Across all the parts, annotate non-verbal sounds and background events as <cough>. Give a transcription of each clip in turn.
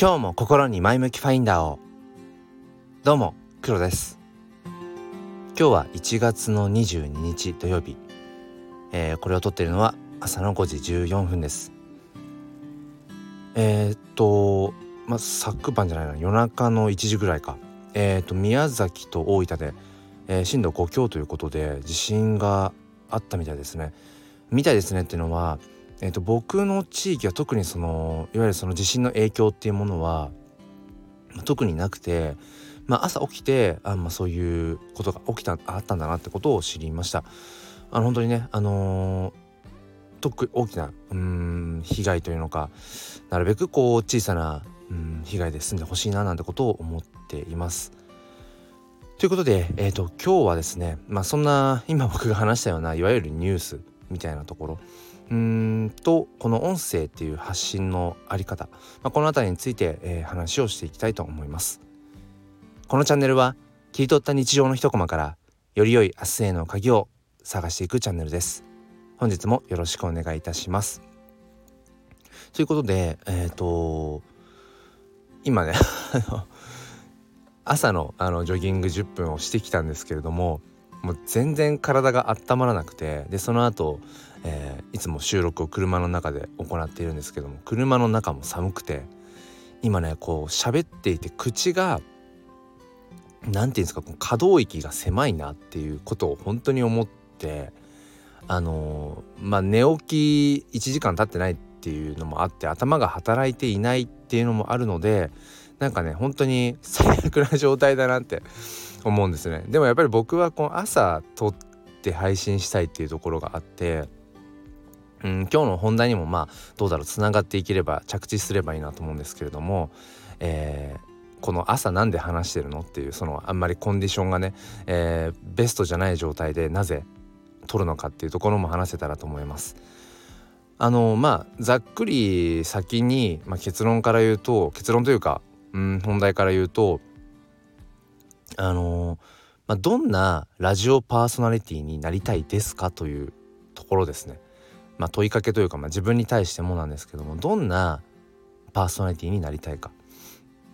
今日も心に前向きファインダーを。どうも黒です。今日は1月の22日土曜日、えー、これを撮っているのは朝の5時14分です。えー、っとまあ昨晩じゃないな夜中の1時ぐらいか。えー、っと宮崎と大分で、えー、震度5強ということで地震があったみたいですね。みたいですねっていうのはえーと、僕の地域は特にそのいわゆるその地震の影響っていうものは、特になくて、まあ、朝起きてあ、まあ、そういうことが起きたあったんだなってことを知りました。あの本当にね、あのー、特大きなうん被害というのかなるべくこう小さなうん被害で済んでほしいななんてことを思っています。ということで、えー、と今日はですね、まあ、そんな今僕が話したようないわゆるニュースみたいなところ。うんとこの音声っていう発信のあり方、まあ、この辺りについて、えー、話をしていきたいと思います。このチャンネルは切り取った日常の一コマからより良い明日への鍵を探していくチャンネルです。本日もよろしくお願いいたします。ということでえっ、ー、と今ね <laughs> 朝のあのジョギング10分をしてきたんですけれどももう全然体が温まらなくてでその後えー、いつも収録を車の中で行っているんですけども車の中も寒くて今ねこう喋っていて口が何て言うんですかこの可動域が狭いなっていうことを本当に思ってあのー、まあ寝起き1時間経ってないっていうのもあって頭が働いていないっていうのもあるのでなんかね本当に最悪な状態だなって思うんですねでもやっぱり僕はこの朝撮って配信したいっていうところがあってうん、今日の本題にもまあどうだろうつながっていければ着地すればいいなと思うんですけれども、えー、この朝なんで話してるのっていうそのあんまりコンディションがね、えー、ベストじゃない状態でなぜ取るのかっていうところも話せたらと思います。あのまあざっくり先に、まあ、結論から言うと結論というか、うん、本題から言うとあのまあ、どんなラジオパーソナリティになりたいですかというところですね。まあ、問いかけというか、まあ、自分に対してもなんですけどもどんなパーソナリティになりたいか、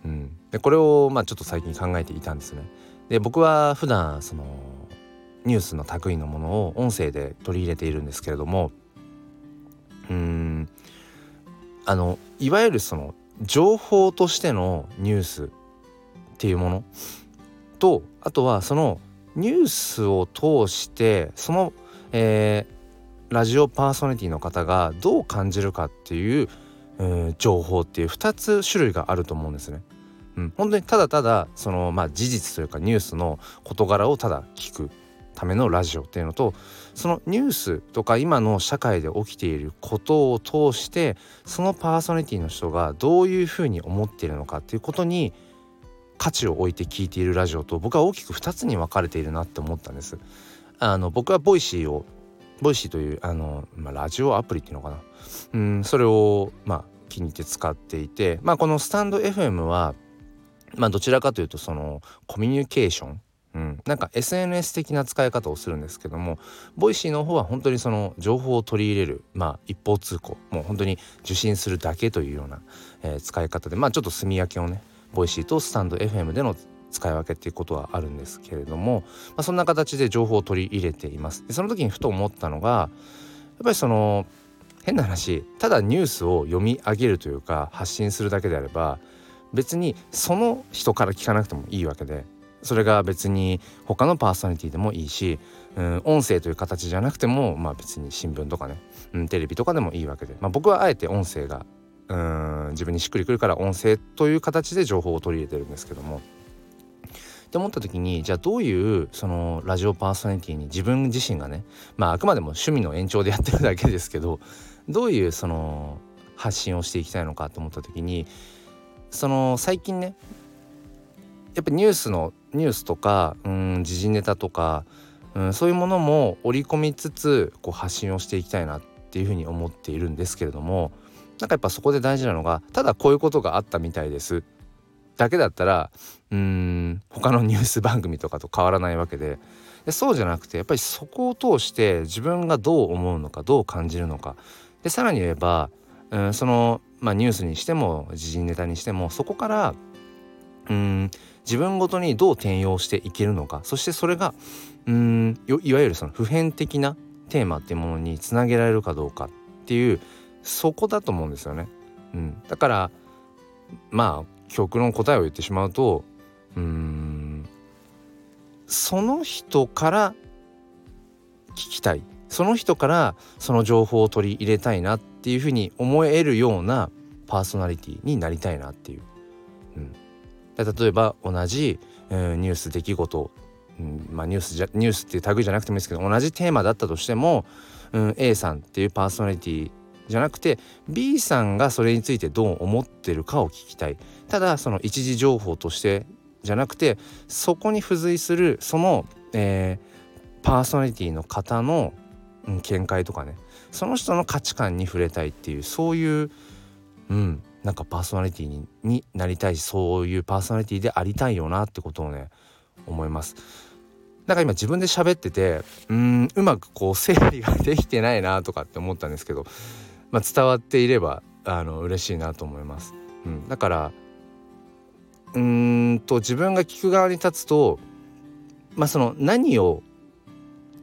うん、でこれをまあちょっと最近考えていたんですね。で僕は普段そのニュースの類のものを音声で取り入れているんですけれどもうんあのいわゆるその情報としてのニュースっていうもの？とあとはそのニュースを通してその、えー、ラジオパーソナリティの方がどう感じるかっていう、えー、情報っていう2つ種類があると思うんですね。うん、本当にただただそのまあ事実というかニュースの事柄をただ聞くためのラジオっていうのとそのニュースとか今の社会で起きていることを通してそのパーソナリティの人がどういうふうに思っているのかっていうことに価値を置いて聞いているラジオと僕は大きく2つに分かれているなって思ったんです。あの僕は Voicyを Voicyというあの、まあ、ラジオアプリっていうのかなうんそれをまあ気に入って使っていてまあこのスタンド FM はまあどちらかというとそのコミュニケーションうん、なんか SNS 的な使い方をするんですけども Voicyの方は本当にその情報を取り入れるまあ一方通行もう本当に受信するだけというような、えー、使い方でまあちょっと住み分けをね Voicyとスタンド FM での使い分けっていうことはあるんですけれども、まあ、そんな形で情報を取り入れています。でその時にふと思ったのがやっぱりその変な話ただニュースを読み上げるというか発信するだけであれば別にその人から聞かなくてもいいわけでそれが別に他のパーソナリティでもいいし、うん、音声という形じゃなくても、まあ、別に新聞とかね、うん、テレビとかでもいいわけで、まあ、僕はあえて音声がうん自分にしっくりくるから音声という形で情報を取り入れてるんですけども。って思った時にじゃあどういうそのラジオパーソナリティに自分自身がねまああくまでも趣味の延長でやってるだけですけどどういうその発信をしていきたいのかと思った時にその最近ねやっぱニュースのニュースとかうん時事ネタとかうんそういうものも織り込みつつこう発信をしていきたいなっていうふうに思っているんですけれどもなんかやっぱそこで大事なのがただこういうことがあったみたいです。だけだったらうん他のニュース番組とかと変わらないわけで。でそうじゃなくてやっぱりそこを通して自分がどう思うのかどう感じるのか。でさらに言えばうん、その、まあ、ニュースにしても時事ネタにしてもそこからうん自分ごとにどう転用していけるのかそしてそれがうんいわゆるその普遍的なテーマっていうものにつなげられるかどうかっていうそこだと思うんですよね。うん、だからまあ極論答えを言ってしまうとうんその人から聞きたいその人からその情報を取り入れたいなっていうふうに思えるようなパーソナリティになりたいなっていう。例えば同じ、えー、ニュース出来事、うんまあ、ニュースじゃニュースっていう類じゃなくてもいいですけど同じテーマだったとしても、うん、A さんっていうパーソナリティじゃなくて B さんがそれについてどう思ってるかを聞きたい。ただその一時情報としてじゃなくてそこに付随するその、えー、パーソナリティの方の、うん、見解とかねその人の価値観に触れたいっていうそういう、うん、なんかパーソナリティにになりたいそういうパーソナリティでありたいよなってことをね思います。なんか今自分で喋っててうんうまくこう整理ができてないなとかって思ったんですけどまあ、伝わっていればあの嬉しいなと思います。うん、だからうんと自分が聞く側に立つと、まあ、その何を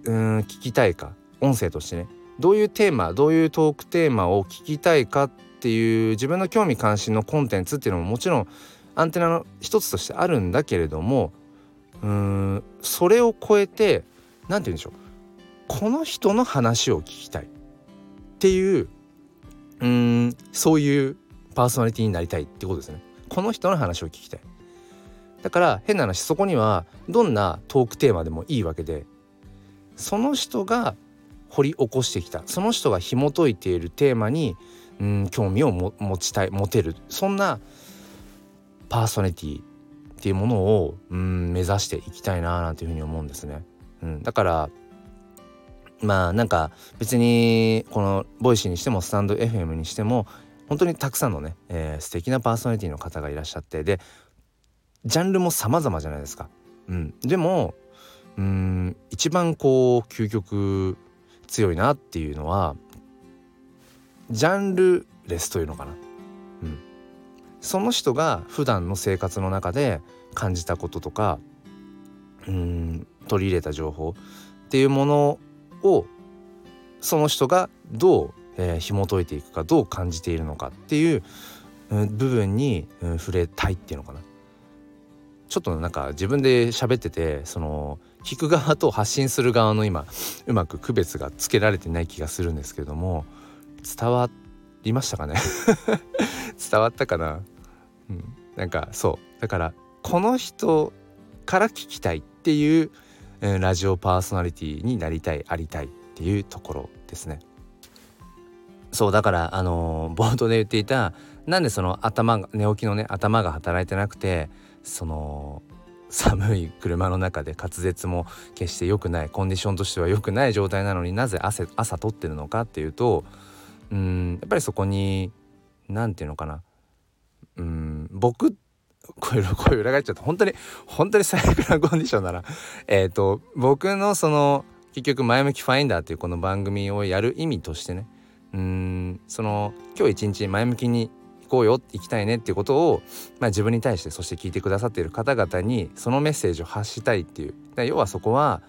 うん聞きたいか音声としてねどういうテーマどういうトークテーマを聞きたいかっていう自分の興味関心のコンテンツっていうのももちろんアンテナの一つとしてあるんだけれどもうんそれを超えて何て言うんでしょう。この人の話を聞きたいっていううんそういうパーソナリティになりたいってことですね。この人の話を聞きたい。だから変な話そこにはどんなトークテーマでもいいわけでその人が掘り起こしてきたその人が紐解いているテーマにうん興味を持ちたい持てるそんなパーソナリティっていうものをうん目指していきたいななんていうふうに思うんですね。うん、だからまあなんか別にこの Voicyにしてもスタンド FM にしても本当にたくさんのね、えー、素敵なパーソナリティの方がいらっしゃってでジャンルも様々じゃないですか。うん、でもうん一番こう究極強いなっていうのはジャンルレスというのかな。うん、その人が普段の生活の中で感じたこととかうん取り入れた情報っていうものをその人がどう、えー、紐解いていくかどう感じているのかっていう、うん、部分に、うん、触れたいっていうのかな。ちょっとなんか自分で喋っててその聞く側と発信する側の今うまく区別がつけられてない気がするんですけれども伝わりましたかね？<laughs> 伝わったかな、うん、なんかそう。だからこの人から聞きたいっていうラジオパーソナリティになりたいありたいっていうところですね。そうだからあのー、冒頭で言っていたなんでその頭が寝起きのね頭が働いてなくてその寒い車の中で滑舌も決して良くないコンディションとしては良くない状態なのになぜ朝朝撮ってるのかっていうとうんやっぱりそこに何て言うのかな。うん僕こういう <laughs> 声裏返っちゃった本当に本当に最悪なコンディションだな。えっと僕のその結局前向きファインダーっていうこの番組をやる意味としてね。うんその今日一日前向きに行こうよ行きたいねっていうことを、まあ、自分に対してそして聞いてくださっている方々にそのメッセージを発したいっていう。要はそこは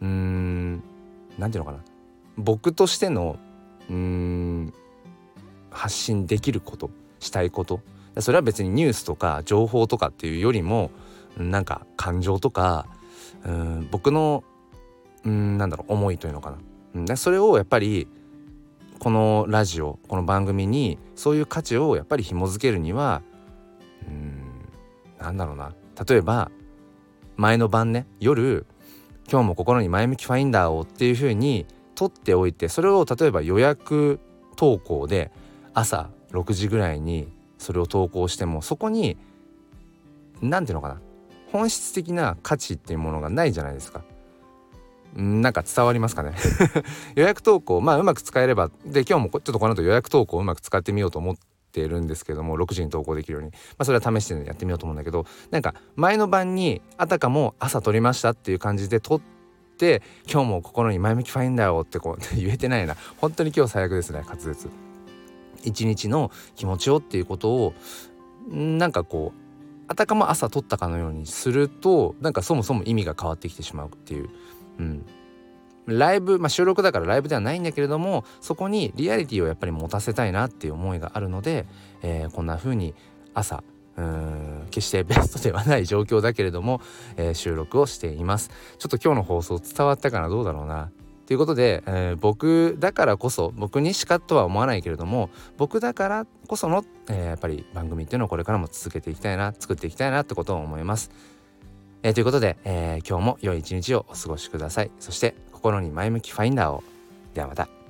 うん何て言うのかな。僕としてのうん発信できることしたいことそれは別にニュースとか情報とかっていうよりもなんか感情とかうん僕のうんなんだろう思いというのかな。でそれをやっぱりこのラジオこの番組にそういう価値をやっぱり紐づけるにはうんなんだろうな例えば前の晩ね夜今日も心に前向きファインダーをっていう風に取っておいてそれを例えば予約投稿で朝6時ぐらいにそれを投稿してもそこに何ていうのかな本質的な価値っていうものがないじゃないですか。なんか伝わりますかね。<laughs> 予約投稿まあうまく使えればで今日もちょっとこの後予約投稿をうまく使ってみようと思ってるんですけども6時に投稿できるように。まあそれは試してやってみようと思うんだけどなんか前の晩にあたかも朝撮りましたっていう感じで撮って今日も心に前向きファインダーをってこう <laughs> 言えてないな。本当に今日最悪ですね滑舌。一日の気持ちをっていうことをなんかこうあたかも朝撮ったかのようにするとなんかそもそも意味が変わってきてしまうっていう、うん、ライブ、まあ、収録だからライブではないんだけれどもそこにリアリティをやっぱり持たせたいなっていう思いがあるので、えー、こんな風に朝うん決してベストではない状況だけれども、えー、収録をしています。ちょっと今日の放送伝わったかな？どうだろうな？ということで、えー、僕だからこそ僕にしかとは思わないけれども僕だからこその、えー、やっぱり番組っていうのをこれからも続けていきたいな作っていきたいなってことを思います。えー、ということで、え今日も良い一日をお過ごしください。そして心に前向きファインダーを。ではまた。